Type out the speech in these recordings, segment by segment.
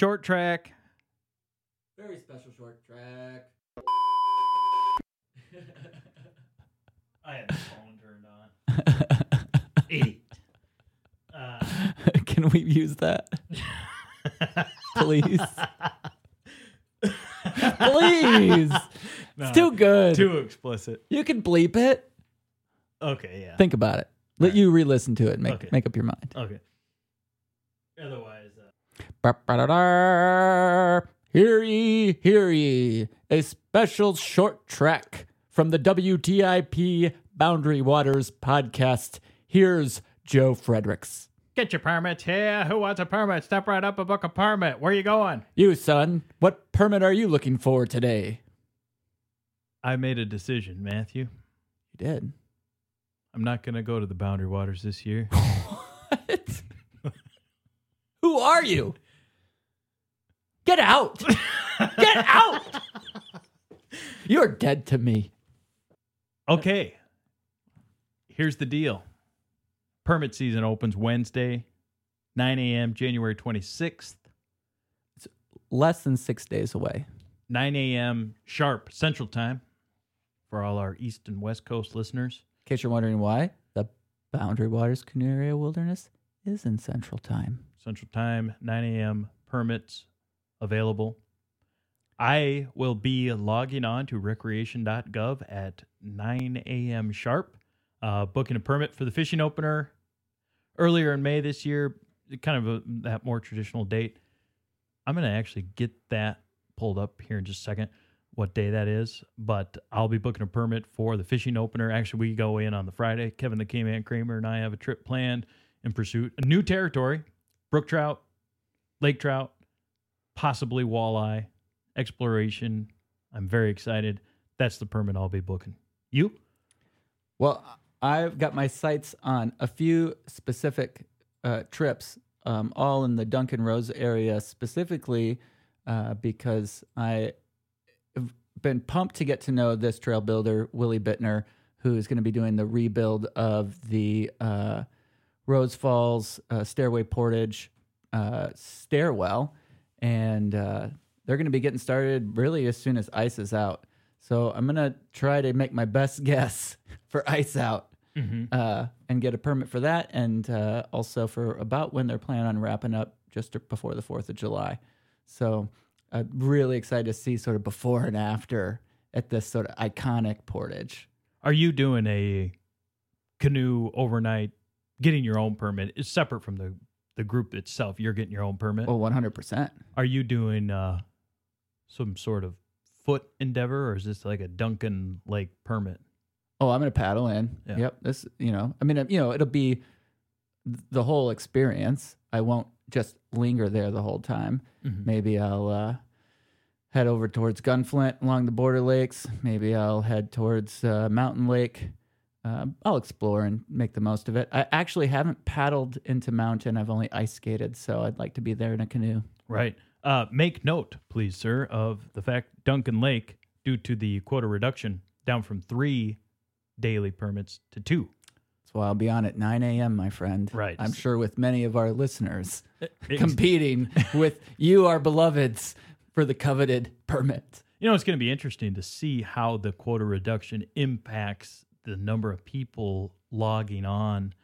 short track. Very special short track. I had the phone turned on. Idiot. Uh, Can we use that, please? please. no, It's too good. too explicit. You can bleep it. Okay, yeah. Think about it. Let Right. you re-listen to it. And make Okay. make up your mind. okay. Otherwise, Ba-ba-da-da. Hear ye, hear ye. A special short track from the WTIP Boundary Waters podcast. Here's Joe Friedrichs. get your permits here. Who wants a permit? Step right up and book a permit. Where you going? You, son, what permit are you looking for today? I made a decision, Matthew. You did. I'm not going to go to the Boundary Waters this year. What? Who are you? Get out! Get out! You're dead to me. Okay. Here's the deal. Permit season opens Wednesday, 9 a.m., January 26th, It's Less than six days away. 9 a.m. sharp Central Time for all our East and West Coast listeners. In case you're wondering why, the Boundary Waters Canoe Area Wilderness is in Central Time. Central Time, 9 a.m. permits available. I will be logging on to recreation.gov at 9 a.m. sharp, uh, booking a permit for the fishing opener earlier in May this year, kind of a, that more traditional date. I'm going to actually get that pulled up here in just a second, what day that is. But I'll be booking a permit for the fishing opener. Actually, we go in on the Friday. Kevin the K-Man Kramer and I have a trip planned in pursuit a new territory, brook trout, lake trout, possibly walleye, exploration. I'm very excited. That's the permit I'll be booking. You? Well, I've got my sights on a few specific uh, trips, um, all in the Duncan Rose area specifically, uh, because I have been pumped to get to know this trail builder, Willie Bittner, who is going to be doing the rebuild of the uh, Rose Falls uh, Stairway Portage uh, stairwell. And uh, they're going to be getting started really as soon as ice is out. So I'm going to try to make my best guess for ice out uh, and get a permit for that, and uh, also for about when they're planning on wrapping up just before the Fourth of July. So I'm really excited to see sort of before and after at this sort of iconic portage. Are you doing a canoe overnight, getting your own permit? is separate from the, the group itself. You're getting your own permit. Oh, 100 percent. Are you doing uh, some sort of foot endeavor, or is this like a Duncan Lake permit? Oh, I'm gonna paddle in. Yeah. Yep. This, you know, I mean, you know, it'll be the whole experience. I won't just linger there the whole time. Mhm. Maybe I'll uh, head over towards Gunflint along the border lakes. Maybe I'll head towards uh, Mountain Lake. Uh, I'll explore and make the most of it. I actually haven't paddled into mountain. I've only ice skated, so I'd like to be there in a canoe. Right. Uh, make note, please, sir, of the fact Duncan Lake, due to the quota reduction, down from three daily permits to two. That's why I'll be on at 9 a.m., my friend. Right. I'm sure with many of our listeners competing with you, our beloveds, for the coveted permit. You know, it's going to be interesting to see how the quota reduction impacts the number of people logging on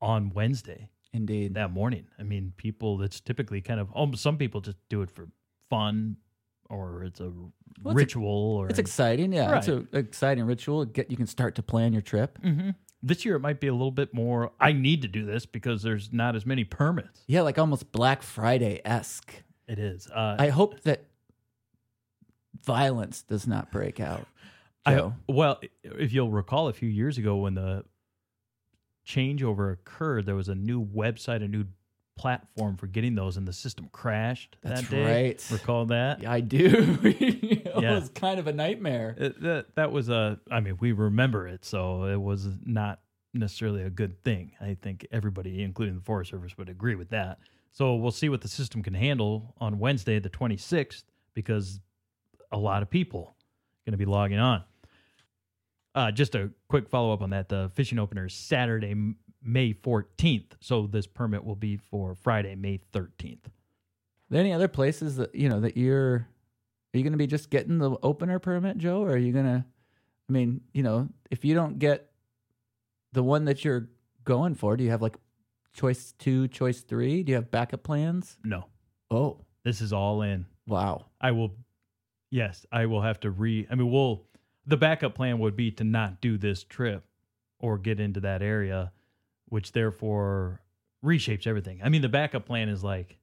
on Wednesday Indeed. that morning. I mean, people that's typically kind of oh, some people just do it for fun or it's a Well, it's ritual or It's exciting, yeah. It's an exciting ritual. Get you can start to plan your trip. Mhm. This year it might be a little bit more I need to do this because there's not as many permits. Yeah, like almost Black Friday esque. It is. Uh, I hope that violence does not break out. I, well, if you'll recall, a few years ago when the changeover occurred, there was a new website, a new platform for getting those, and the system crashed That's that day. right. Recall that? I do. it Yeah. was kind of a nightmare. It- that that was a. I mean, we remember it, so it was not necessarily a good thing. I think everybody, including the Forest Service, would agree with that. So we'll see what the system can handle on Wednesday, the 26th, because a lot of people going to be logging on. Uh, just a quick follow up on that. The fishing opener is Saturday, May 14th. So this permit will be for Friday, May 13th. Are there any other places that you know that you're are you going to be just getting the opener permit, Joe, or are you going to? I mean, you know, if you don't get the one that you're going for, do you have like choice two, choice three? Do you have backup plans? No, Oh, this is all in. wow. I will. Yes, I will have to re. I mean, we'll. The backup plan would be to not do this trip or get into that area, which therefore reshapes everything. I mean, the backup plan is like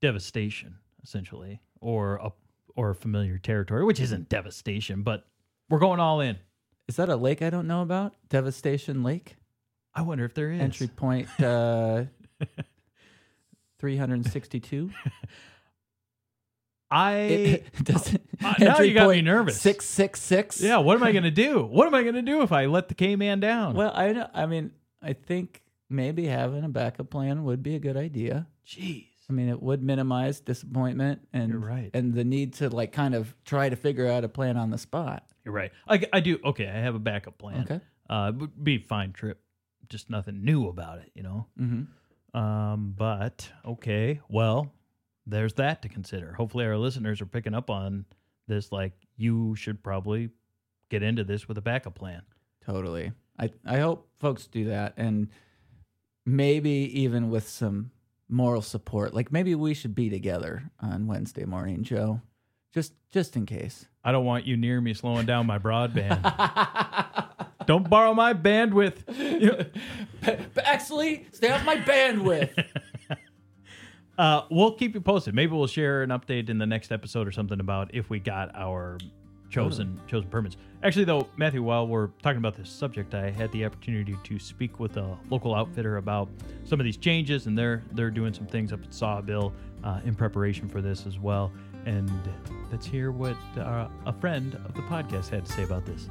devastation, essentially, or a or familiar territory, which isn't devastation, but we're going all in. Is that a lake I don't know about? Devastation Lake, I wonder if there is entry point uh, three hundred sixty-two. I Does it- Uh, now you got me nervous. Six six six. yeah. What am I going to do? What am I going to do if I let the K man down? Well, I. I mean, I think maybe having a backup plan would be a good idea. jeez. I mean, it would minimize disappointment and right. and the need to like kind of try to figure out a plan on the spot. You're right. I, I do. Okay, I have a backup plan. Okay. Uh, it would be a fine trip. Just nothing new about it, you know. Mm-hmm. Um, but okay, well, there's that to consider. Hopefully, our listeners are picking up on this. Like, you should probably get into this with a backup plan. Totally. I I hope folks do that, and maybe even with some moral support. Like maybe we should be together on Wednesday morning, Joe, just just in case. I don't want you near me slowing down my broadband. don't borrow my bandwidth. Actually, stay off my bandwidth. Uh, we'll keep you posted. Maybe we'll share an update in the next episode or something about if we got our chosen chosen permits. Actually, though, Matthew, while we're talking about this subject, I had the opportunity to speak with a local outfitter about some of these changes, and they're they're doing some things up at Sawbill uh, in preparation for this as well. And let's hear what uh, a friend of the podcast had to say about this.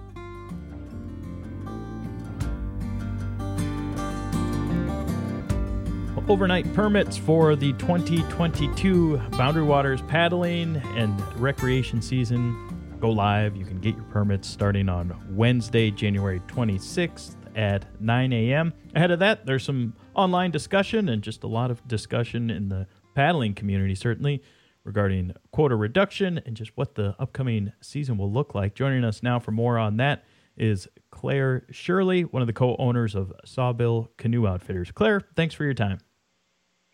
Overnight permits for the 2022 Boundary Waters paddling and recreation season go live. You can get your permits starting on Wednesday, January 26th at 9 a.m. Ahead of that, there's some online discussion and just a lot of discussion in the paddling community, certainly, regarding quota reduction and just what the upcoming season will look like. Joining us now for more on that is Claire Shirley, one of the co owners of Sawbill Canoe Outfitters. Claire, thanks for your time.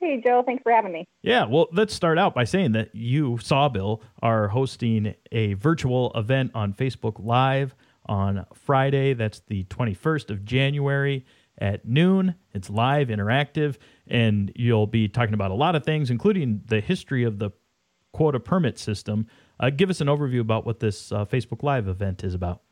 Hey, Joe. Thanks for having me. Yeah, well, let's start out by saying that you, Sawbill, are hosting a virtual event on Facebook Live on Friday. That's the 21st of January at noon. It's live, interactive, and you'll be talking about a lot of things, including the history of the quota permit system. Uh, give us an overview about what this uh, Facebook Live event is about.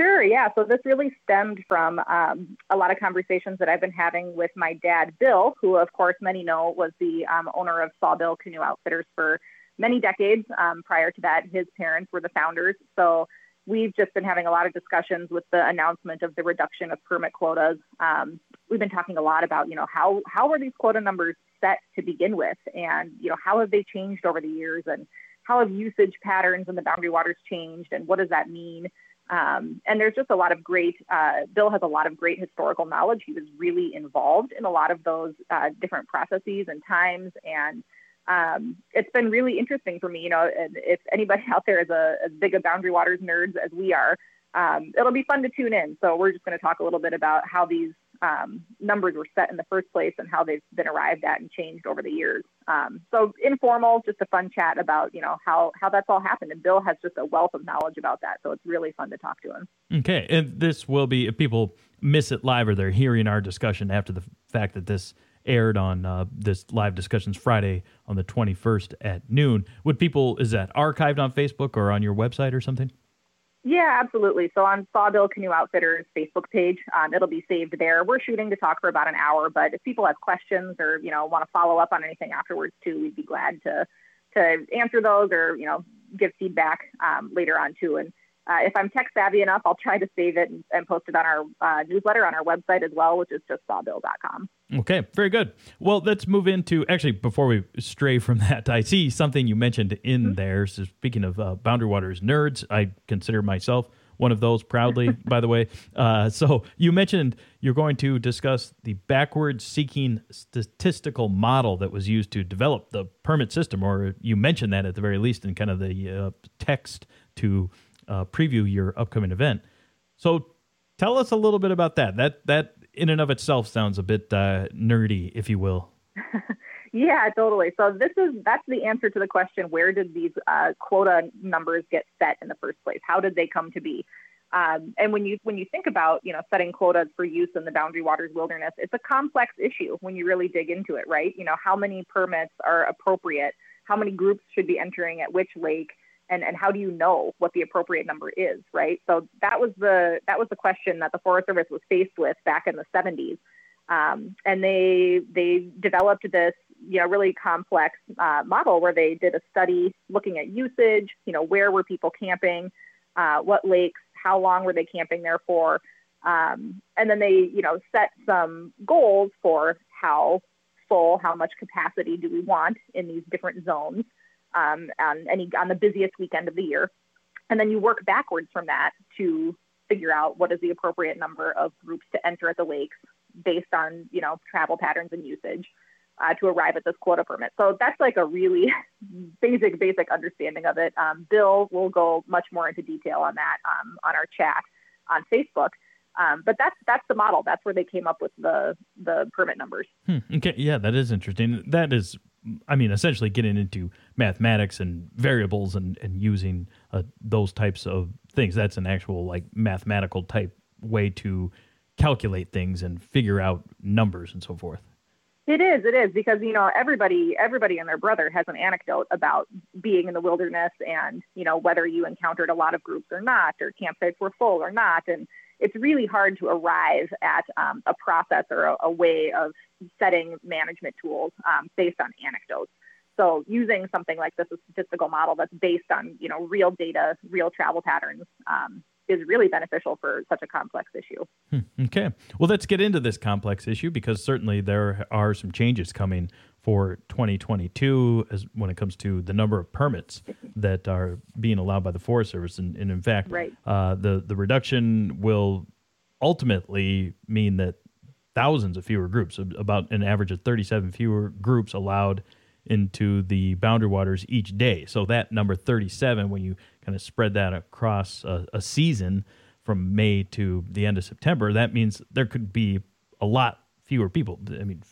Sure, yeah. So this really stemmed from um, a lot of conversations that I've been having with my dad, Bill, who, of course, many know was the um, owner of Sawbill Canoe Outfitters for many decades. Um, prior to that, his parents were the founders. So we've just been having a lot of discussions with the announcement of the reduction of permit quotas. Um, we've been talking a lot about, you know, how how are these quota numbers set to begin with, and you know, how have they changed over the years, and how have usage patterns in the boundary waters changed, and what does that mean? Um, and there's just a lot of great, uh, Bill has a lot of great historical knowledge. He was really involved in a lot of those uh, different processes and times. And um, it's been really interesting for me. You know, if anybody out there is a, as big a Boundary Waters nerds as we are, um, it'll be fun to tune in. So we're just going to talk a little bit about how these um, numbers were set in the first place and how they've been arrived at and changed over the years. Um, so informal, just a fun chat about you know how how that's all happened. And Bill has just a wealth of knowledge about that, so it's really fun to talk to him. Okay, and this will be if people miss it live or they're hearing our discussion after the fact that this aired on uh, this live discussions Friday on the 21st at noon. Would people is that archived on Facebook or on your website or something? Yeah, absolutely. So on Sawbill Canoe Outfitters Facebook page, um, it'll be saved there. We're shooting to talk for about an hour, but if people have questions or you know want to follow up on anything afterwards too, we'd be glad to to answer those or you know give feedback um, later on too. And uh, if I'm tech savvy enough, I'll try to save it and, and post it on our uh, newsletter on our website as well, which is just sawbill.com. Okay, very good. Well, let's move into actually before we stray from that. I see something you mentioned in mm-hmm. there. So speaking of uh, Boundary Waters nerds, I consider myself one of those proudly, by the way. Uh, so you mentioned you're going to discuss the backward seeking statistical model that was used to develop the permit system, or you mentioned that at the very least in kind of the uh, text to uh, preview your upcoming event. So tell us a little bit about that. That that in and of itself sounds a bit uh, nerdy, if you will. yeah, totally. So this is that's the answer to the question: Where did these uh, quota numbers get set in the first place? How did they come to be? Um, and when you when you think about you know setting quotas for use in the Boundary Waters Wilderness, it's a complex issue when you really dig into it, right? You know how many permits are appropriate, how many groups should be entering at which lake, and and how do you know what the appropriate number is, right? So that was the that was the question that the Forest Service was faced with back in the 70s. Um, and they they developed this you know really complex uh, model where they did a study looking at usage, you know where were people camping, uh, what lakes, how long were they camping there for, um, and then they you know set some goals for how full, how much capacity do we want in these different zones um, on any on the busiest weekend of the year, and then you work backwards from that to figure out what is the appropriate number of groups to enter at the lakes based on you know travel patterns and usage uh, to arrive at this quota permit. So that's like a really basic basic understanding of it. Um, Bill will go much more into detail on that um, on our chat on Facebook. Um, but that's that's the model. That's where they came up with the the permit numbers. Hmm. Okay, yeah, that is interesting. That is, I mean, essentially getting into mathematics and variables and and using uh, those types of things. That's an actual like mathematical type way to calculate things and figure out numbers and so forth. It is, it is because you know everybody, everybody and their brother has an anecdote about being in the wilderness and you know whether you encountered a lot of groups or not, or campsites were full or not, and it's really hard to arrive at um, a process or a, a, way of setting management tools um, based on anecdotes. So using something like this, a statistical model that's based on you know real data, real travel patterns, um, is really beneficial for such a complex issue. Hmm, okay. Well, let's get into this complex issue because certainly there are some changes coming for 2022 as when it comes to the number of permits that are being allowed by the Forest Service. And, and in fact, right. uh, the, the reduction will ultimately mean that thousands of fewer groups, about an average of 37 fewer groups allowed into the boundary waters each day. So that number 37, when you kind of spread that across a, a season from May to the end of September, that means there could be a lot fewer people. I mean,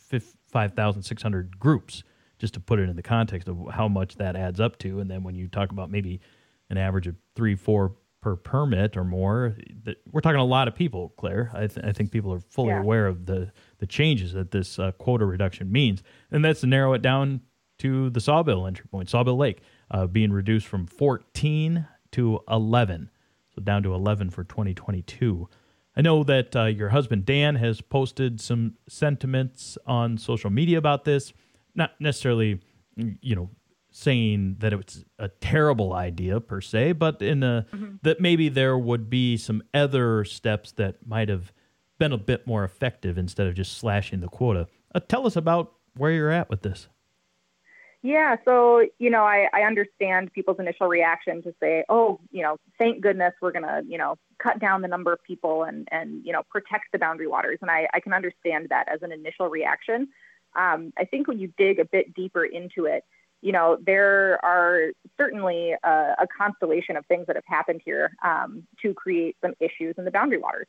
5,600 groups, just to put it in the context of how much that adds up to. And then when you talk about maybe an average of three, four per permit or more, that we're talking a lot of people, Claire. I, th- I think people are fully yeah. aware of the, the changes that this uh, quota reduction means. And that's to narrow it down to the Sawbill entry point, Sawbill Lake, uh, being reduced from 14 to 11. So down to 11 for 2022. I know that uh, your husband Dan has posted some sentiments on social media about this, not necessarily, you know, saying that it's a terrible idea per se, but in a mm-hmm. that maybe there would be some other steps that might have been a bit more effective instead of just slashing the quota. Uh, tell us about where you're at with this. Yeah, so you know, I, I understand people's initial reaction to say, "Oh, you know, thank goodness we're gonna, you know, cut down the number of people and and you know protect the boundary waters." And I, I can understand that as an initial reaction. Um, I think when you dig a bit deeper into it, you know, there are certainly a, a constellation of things that have happened here um, to create some issues in the boundary waters.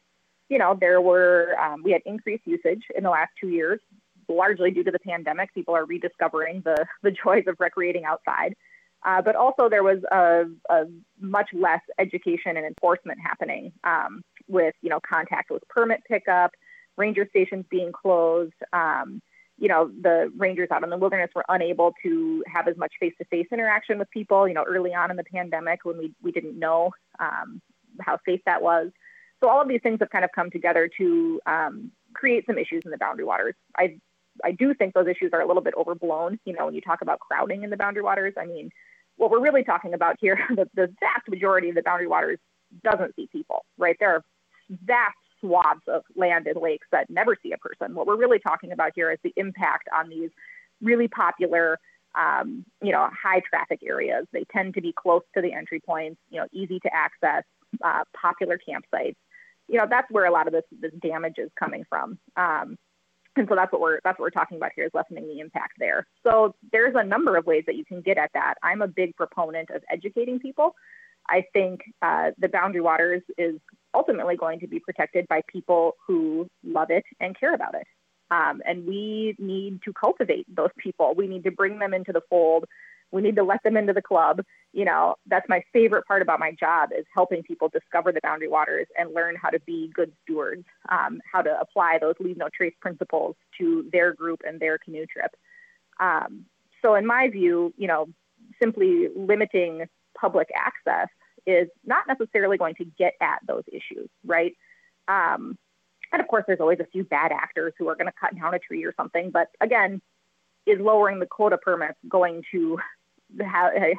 You know, there were um, we had increased usage in the last two years largely due to the pandemic. People are rediscovering the, the joys of recreating outside. Uh, but also, there was a, a, much less education and enforcement happening um, with, you know, contact with permit pickup, ranger stations being closed. Um, you know, the rangers out in the wilderness were unable to have as much face-to-face interaction with people. You know, early on in the pandemic when we we didn't know um, how safe that was. So all of these things have kind of come together to um, create some issues in the boundary waters. I I do think those issues are a little bit overblown. You know, when you talk about crowding in the boundary waters, I mean, what we're really talking about here, the, the vast majority of the boundary waters doesn't see people, right? There are vast swaths of land and lakes that never see a person. What we're really talking about here is the impact on these really popular, um, you know, high traffic areas. They tend to be close to the entry points, you know, easy to access. uh, popular campsites. You know, that's where a lot of this this damage is coming from. Um, and so that's what we're that's what we're talking about here is lessening the impact there. So there's a number of ways that you can get at that. I'm a big proponent of educating people. I think uh, the boundary waters is ultimately going to be protected by people who love it and care about it. Um, and we need to cultivate those people. We need to bring them into the fold. We need to let them into the club. You know, that's my favorite part about my job is helping people discover the boundary waters and learn how to be good stewards, um, how to apply those leave no trace principles to their group and their canoe trip. Um, so, in my view, you know, simply limiting public access is not necessarily going to get at those issues, right? Um, and of course, there's always a few bad actors who are going to cut down a tree or something. But again, is lowering the quota permits going to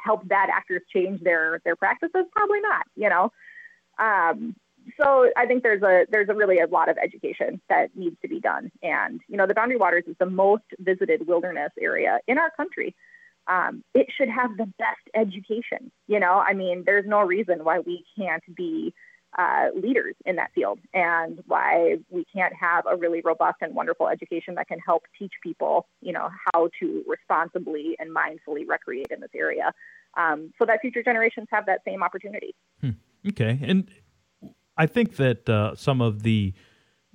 help bad actors change their their practices? Probably not. You know. Um, so I think there's a there's a really a lot of education that needs to be done. And you know, the Boundary Waters is the most visited wilderness area in our country. Um, it should have the best education. You know, I mean, there's no reason why we can't be uh, leaders in that field and why we can't have a really robust and wonderful education that can help teach people, you know, how to responsibly and mindfully recreate in this area um, so that future generations have that same opportunity. Hmm. Okay. And I think that uh, some of the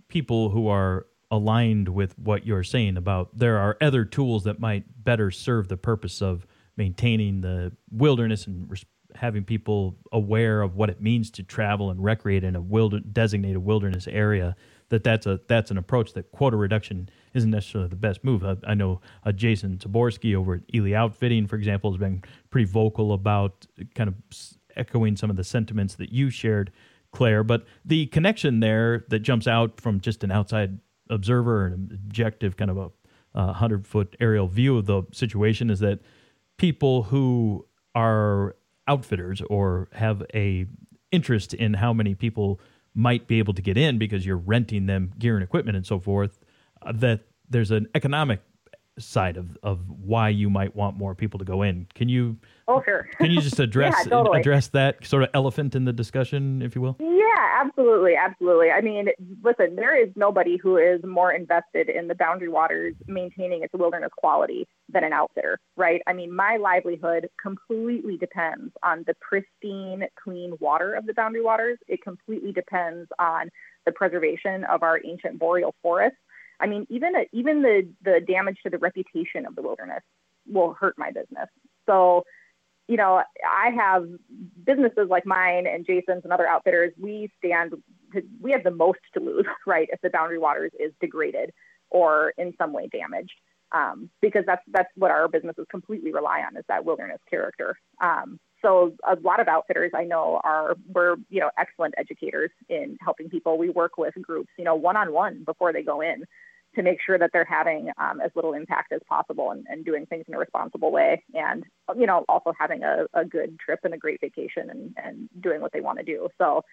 people who are aligned with what you're saying about there are other tools that might better serve the purpose of maintaining the wilderness and having people aware of what it means to travel and recreate in a wilder, designated wilderness area that that's a that's an approach that quota reduction isn't necessarily the best move. I, I know uh, Jason Zabokrtsky over at Ely Outfitting, for example, has been pretty vocal about kind of echoing some of the sentiments that you shared, Claire. But the connection there that jumps out from just an outside observer and objective kind of a hundred foot aerial view of the situation is that people who are outfitters or have a interest in how many people might be able to get in because you're renting them gear and equipment and so forth uh, that there's an economic side of, of why you might want more people to go in can you oh sure can you just address yeah, totally. address that sort of elephant in the discussion if you will yeah absolutely absolutely i mean listen there is nobody who is more invested in the boundary waters maintaining its wilderness quality than an outfitter, right? I mean, my livelihood completely depends on the pristine, clean water of the boundary waters. It completely depends on the preservation of our ancient boreal forests. I mean, even a, even the the damage to the reputation of the wilderness will hurt my business. So, you know, I have businesses like mine and Jason's and other outfitters. We stand, to, we have the most to lose, right, if the boundary waters is degraded or in some way damaged um, because that's that's what our businesses completely rely on is that wilderness character. Um, so a lot of outfitters I know are we're you know excellent educators in helping people. We work with groups you know one on one before they go in to make sure that they're having um, as little impact as possible and, and, doing things in a responsible way and you know also having a, a good trip and a great vacation and, and doing what they want to do so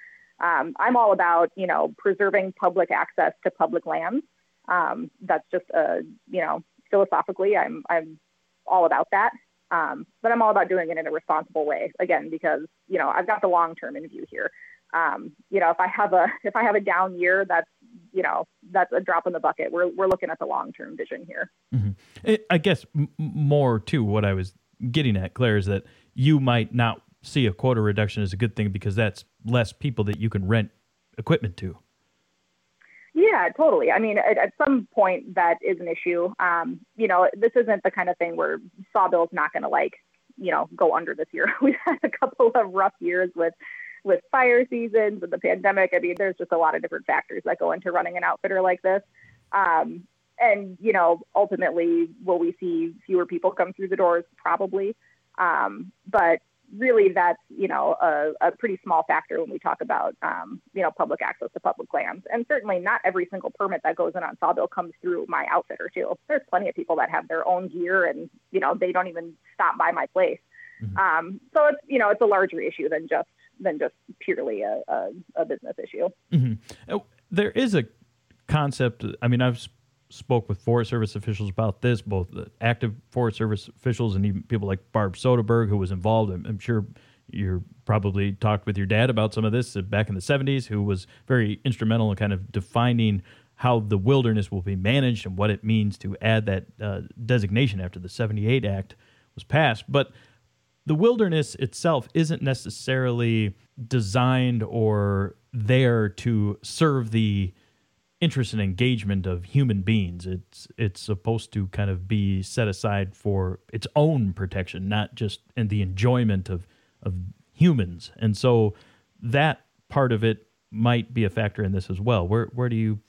um, i'm all about you know preserving public access to public lands um, that's just a you know philosophically, I'm I'm all about that. Um, but I'm all about doing it in a responsible way. Again, because you know I've got the long term in view here. Um, you know, if I have a if I have a down year, that's you know that's a drop in the bucket. We're we're looking at the long term vision here. Mm-hmm. I guess m- more to what I was getting at, Claire, is that you might not see a quota reduction as a good thing because that's less people that you can rent equipment to. Yeah, totally. I mean, at, at some point that is an issue. Um, you know, this isn't the kind of thing where Sawbill's not going to like, you know, go under this year. We've had a couple of rough years with with fire seasons and the pandemic. I mean, there's just a lot of different factors that go into running an outfitter like this. Um, and you know, ultimately, will we see fewer people come through the doors? Probably. Um, but really that's you know a, a, pretty small factor when we talk about um, you know public access to public lands and certainly not every single permit that goes in on sawbill comes through my outfitter too there's plenty of people that have their own gear and you know they don't even stop by my place mm-hmm. um, so it's you know it's a larger issue than just than just purely a, a, a business issue mm-hmm. there is a concept i mean i've spoke with Forest Service officials about this, both active Forest Service officials and even people like Barb Soderberg, who was involved. I'm, I'm sure you're probably talked with your dad about some of this back in the 70s, who was very instrumental in kind of defining how the wilderness will be managed and what it means to add that uh, designation after the 78 Act was passed. But the wilderness itself isn't necessarily designed or there to serve the interest and engagement of human beings. It's it's supposed to kind of be set aside for its own protection, not just in the enjoyment of of humans. And so that part of it might be a factor in this as well. Where where do you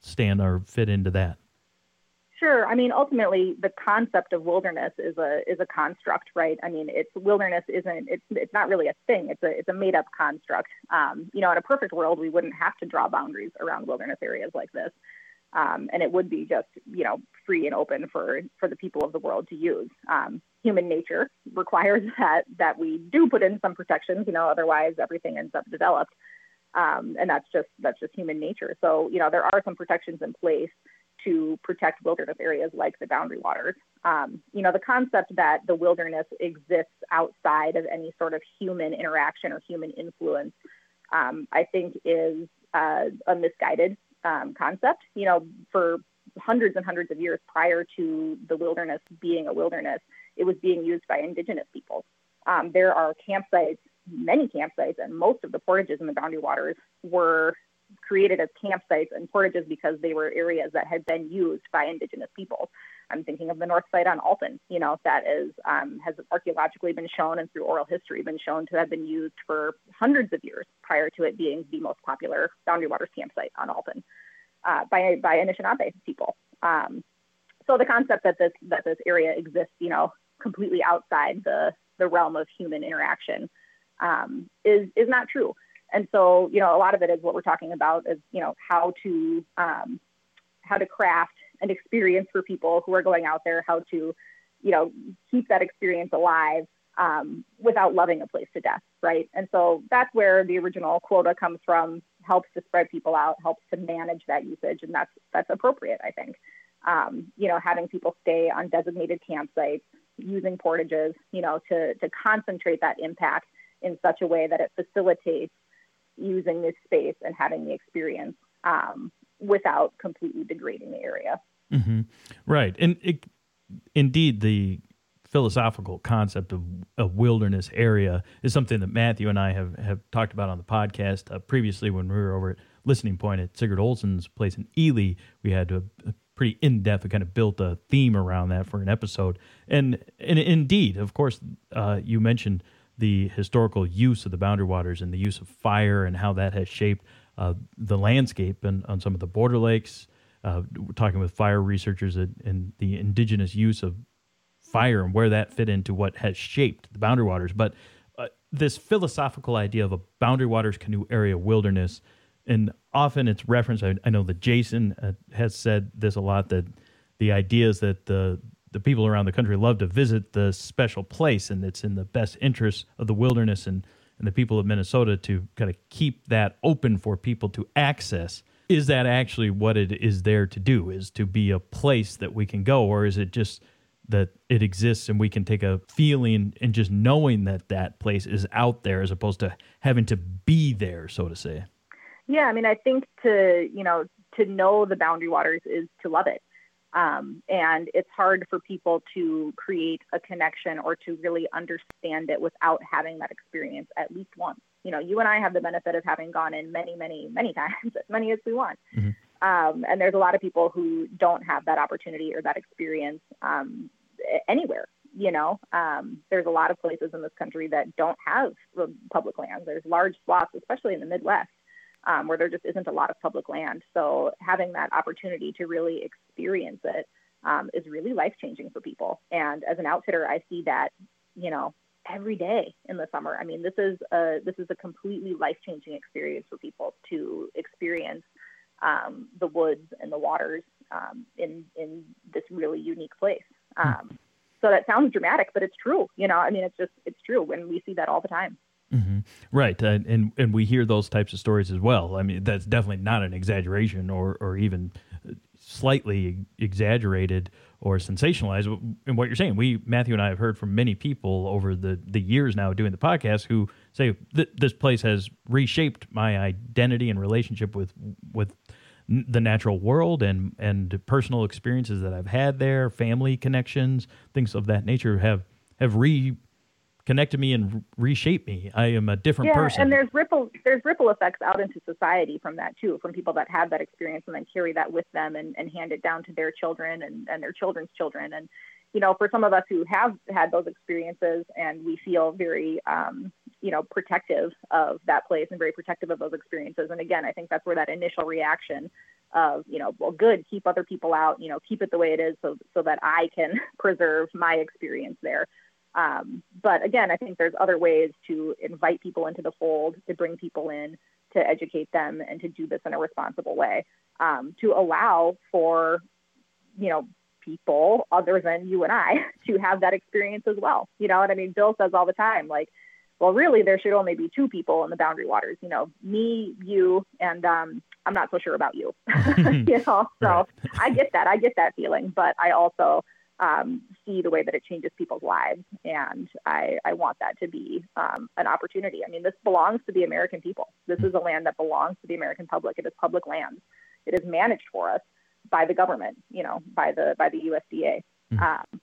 stand or fit into that? Sure. I mean, ultimately, the concept of wilderness is a is a construct, right? I mean, it's wilderness isn't it's it's not really a thing. It's a it's a made up construct. Um, you know, in a perfect world, we wouldn't have to draw boundaries around wilderness areas like this, um, and it would be just you know free and open for for the people of the world to use. Um, human nature requires that that we do put in some protections. You know, otherwise everything ends up developed, um, and that's just that's just human nature. So you know, there are some protections in place to protect wilderness areas like the boundary waters. Um, you know, the concept that the wilderness exists outside of any sort of human interaction or human influence, um, I think is uh, a misguided um, concept. You know, for hundreds and hundreds of years prior to the wilderness being a wilderness, it was being used by indigenous people. Um, there are campsites, many campsites, and most of the portages in the boundary waters were created as campsites and portages because they were areas that had been used by indigenous people. I'm thinking of the north side on Alton, you know, that is um, has archaeologically been shown and through oral history been shown to have been used for hundreds of years prior to it being the most popular Boundary Waters campsite on Alton uh, by by Anishinaabe people. Um, so the concept that this that this area exists, you know, completely outside the the realm of human interaction um, is is not true. And so, you know, a lot of it is what we're talking about is, you know, how to um, how to craft an experience for people who are going out there, how to, you know, keep that experience alive um, without loving a place to death, right? And so that's where the original quota comes from, helps to spread people out, helps to manage that usage, and that's that's appropriate, I think. Um, you know, having people stay on designated campsites, using portages, you know, to to concentrate that impact in such a way that it facilitates using this space and having the experience um, without completely degrading the area. Mm-hmm. Right, and it, indeed, the philosophical concept of a wilderness area is something that Matthew and I have, have talked about on the podcast uh, previously when we were over at Listening Point at Sigurd Olson's place in Ely. We had a, a pretty in depth, kind of built a theme around that for an episode. And, and indeed, of course, uh, you mentioned the historical use of the boundary waters and the use of fire and how that has shaped uh, the landscape and on some of the border lakes. Uh, we're talking with fire researchers and, and, the indigenous use of fire and where that fit into what has shaped the boundary waters. But uh, this philosophical idea of a boundary waters canoe area wilderness, and often it's referenced. I, I know that Jason uh, has said this a lot that the idea is that the the people around the country love to visit the special place, and it's in the best interest of the wilderness and, and the people of Minnesota to kind of keep that open for people to access. Is that actually what it is there to do? Is to be a place that we can go, or is it just that it exists and we can take a feeling and just knowing that that place is out there as opposed to having to be there, so to say? Yeah, I mean, I think to you know to know the boundary waters is to love it. Um, and it's hard for people to create a connection or to really understand it without having that experience at least once. You know, you and I have the benefit of having gone in many, many, many times, as many as we want. Mm-hmm. Um, and there's a lot of people who don't have that opportunity or that experience um, anywhere. You know, um, there's a lot of places in this country that don't have public lands. There's large swaths, especially in the Midwest, um, where there just isn't a lot of public land. So having that opportunity to really experience it um, is really life changing for people. And as an outfitter, I see that, you know, every day in the summer. I mean, this is a this is a completely life changing experience for people to experience um, the woods and the waters um, in in this really unique place. Hmm. Um, so that sounds dramatic, but it's true. You know, I mean, it's just it's true, when we see that all the time. Mm-hmm. Right, uh, and and we hear those types of stories as well. I mean, that's definitely not an exaggeration or or even slightly exaggerated or sensationalized in what you're saying. We Matthew and I have heard from many people over the the years now doing the podcast who say this place has reshaped my identity and relationship with with the natural world and and personal experiences that I've had there, family connections, things of that nature have have re connected me and reshaped me. I am a different yeah, person. and there's ripple there's ripple effects out into society from that too, from people that have that experience and then carry that with them and, and hand it down to their children and, and their children's children. And you know, for some of us who have had those experiences and we feel very um, you know, protective of that place and very protective of those experiences. And again, I think that's where that initial reaction of, you know, well, good, keep other people out, you know, keep it the way it is so so that I can preserve my experience there um, but again, I think there's other ways to invite people into the fold, to bring people in, to educate them, and to do this in a responsible way, um, to allow for, you know, people other than you and I to have that experience as well. You know what I mean? Bill says all the time, like, well, really, there should only be two people in the boundary waters. You know, me, you, and um, I'm not so sure about you. you know, so. I get that. I get that feeling, but I also um, see the way that it changes people's lives. And I, I want that to be um, an opportunity. I mean, this belongs to the American people. This is a land that belongs to the American public. It is public land. It is managed for us by the government, you know, by the by the USDA. Mm-hmm. Um,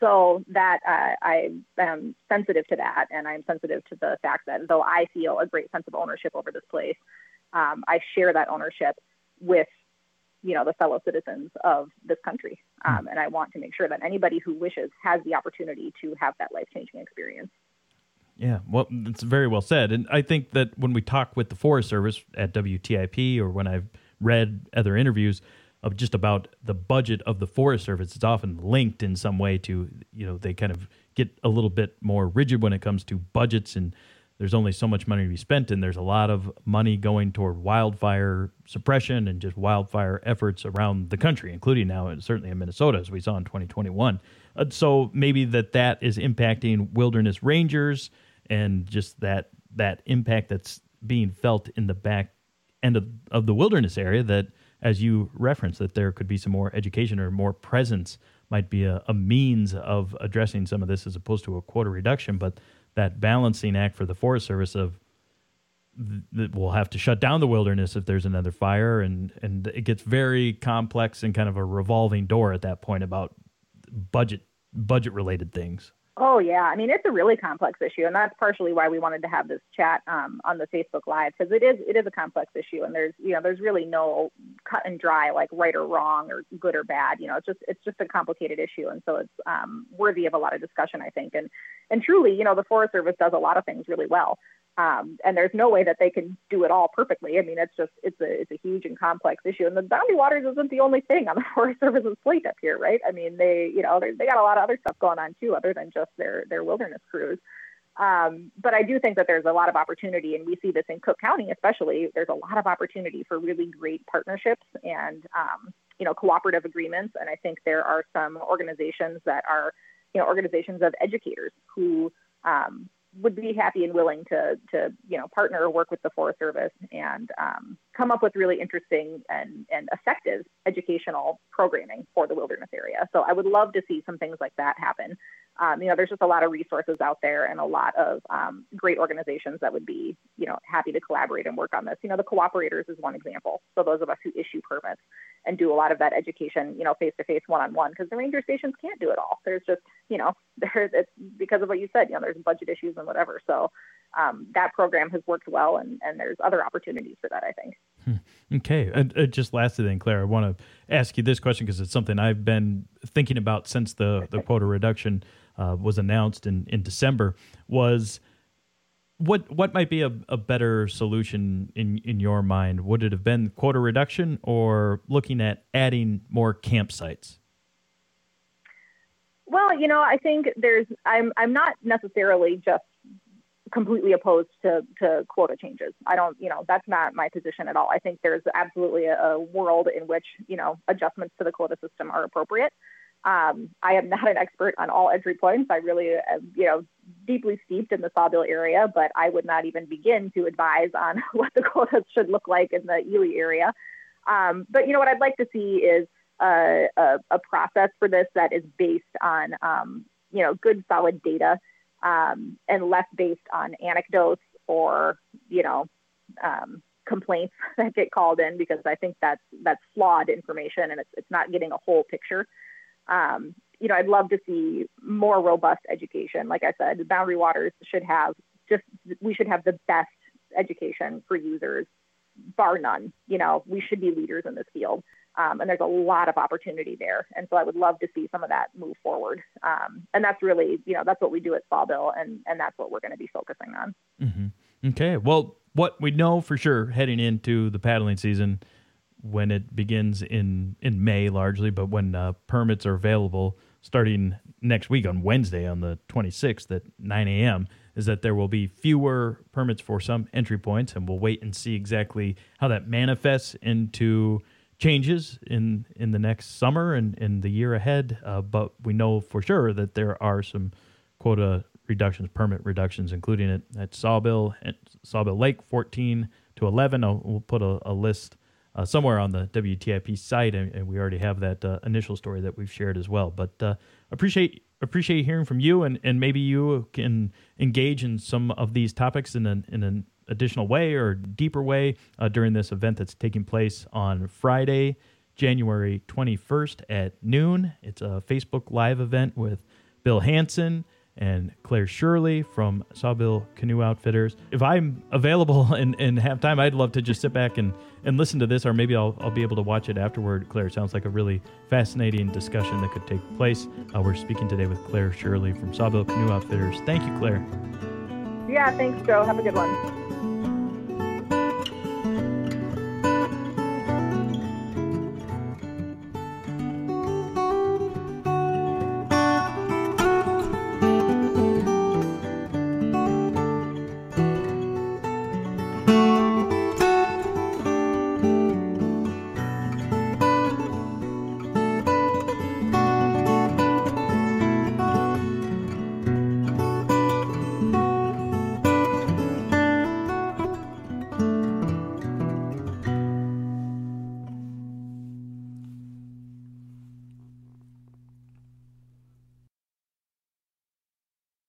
so that uh, I am sensitive to that, and I'm sensitive to the fact that though I feel a great sense of ownership over this place, um, I share that ownership with you know the fellow citizens of this country. Hmm. um, and i want to make sure that anybody who wishes has the opportunity to have that life-changing experience. Yeah well it's very well said. And i think that when we talk with the forest service at wtip or when i've read other interviews of just about the budget of the forest service it's often linked in some way to you know they kind of get a little bit more rigid when it comes to budgets and there's only so much money to be spent, and there's a lot of money going toward wildfire suppression and just wildfire efforts around the country, including now certainly in Minnesota, as we saw in 2021. Uh, so maybe that that is impacting wilderness rangers and just that that impact that's being felt in the back end of, of the wilderness area that as you referenced that there could be some more education or more presence might be a, a means of addressing some of this as opposed to a quota reduction but that balancing act for the Forest Service of that we'll have to shut down the wilderness if there's another fire and and it gets very complex and kind of a revolving door at that point about budget budget related things Oh yeah, I mean it's a really complex issue, and that's partially why we wanted to have this chat um, on the Facebook Live because it is it is a complex issue, and there's you know there's really no cut and dry like right or wrong or good or bad. You know, it's just it's just a complicated issue, and so it's um, worthy of a lot of discussion, I think. And and truly, you know, the Forest Service does a lot of things really well. Um, and there's no way that they can do it all perfectly. I mean, it's just it's a it's a huge and complex issue. And the boundary waters isn't the only thing on the Forest Service's plate up here, right? I mean, they you know they got a lot of other stuff going on too, other than just their their wilderness crews. Um, but I do think that there's a lot of opportunity, and we see this in Cook County, especially. There's a lot of opportunity for really great partnerships and um, you know cooperative agreements. And I think there are some organizations that are you know organizations of educators who um, would be happy and willing to to you know partner or work with the Forest Service and um, come up with really interesting and and effective educational programming for the wilderness area. So I would love to see some things like that happen. Um, you know, there's just a lot of resources out there and a lot of um, great organizations that would be you know happy to collaborate and work on this. You know, the cooperators is one example. So those of us who issue permits and do a lot of that education, you know, face to face, one on one, because the ranger stations can't do it all. There's just you know, there's it's because of what you said. You know, there's budget issues and whatever. So um, that program has worked well, and, and there's other opportunities for that, I think. Hmm. Okay. And uh, just lastly, then, Claire, I want to ask you this question because it's something I've been thinking about since the, the quota reduction uh, was announced in, in December. Was what what might be a, a better solution in, in your mind? Would it have been quota reduction or looking at adding more campsites? Well, you know, I think there's I'm I'm not necessarily just completely opposed to, to quota changes. I don't, you know, that's not my position at all. I think there's absolutely a, a world in which, you know, adjustments to the quota system are appropriate. Um, I am not an expert on all entry points. I really am, you know, deeply steeped in the Sawbill area, but I would not even begin to advise on what the quotas should look like in the Ely area. Um, but you know what I'd like to see is a, a, a process for this that is based on um, you know good solid data um, and less based on anecdotes or you know um, complaints that get called in because I think that's that's flawed information and it's it's not getting a whole picture. Um, you know, I'd love to see more robust education. Like I said, Boundary Waters should have just we should have the best education for users, bar none. You know, we should be leaders in this field. Um, and there's a lot of opportunity there. And so I would love to see some of that move forward. Um, and that's really, you know, that's what we do at Sawbill, and and that's what we're going to be focusing on. Mm-hmm. Okay. Well, what we know for sure heading into the paddling season, when it begins in in May largely, but when uh, permits are available starting next week on Wednesday on the 26th at 9 a.m. is that there will be fewer permits for some entry points, and we'll wait and see exactly how that manifests into changes in in the next summer and in the year ahead. Uh, but we know for sure that there are some quota reductions, permit reductions, including it at Sawbill Sawbill Lake, 14 to 11. I'll, we'll put a, a list uh, somewhere on the WTIP site, and, and we already have that uh, initial story that we've shared as well. But uh, appreciate appreciate hearing from you, and, and maybe you can engage in some of these topics in an in an additional way or deeper way uh, during this event that's taking place on Friday, January 21st at noon. It's a Facebook Live event with Bill Hansen and Claire Shirley from Sawbill Canoe Outfitters. If I'm available and, and have time, I'd love to just sit back and, and listen to this, or maybe I'll, I'll be able to watch it afterward. Claire, sounds like a really fascinating discussion that could take place. Uh, we're speaking today with Claire Shirley from Sawbill Canoe Outfitters. Thank you, Claire. Yeah, thanks, Joe. Have a good one.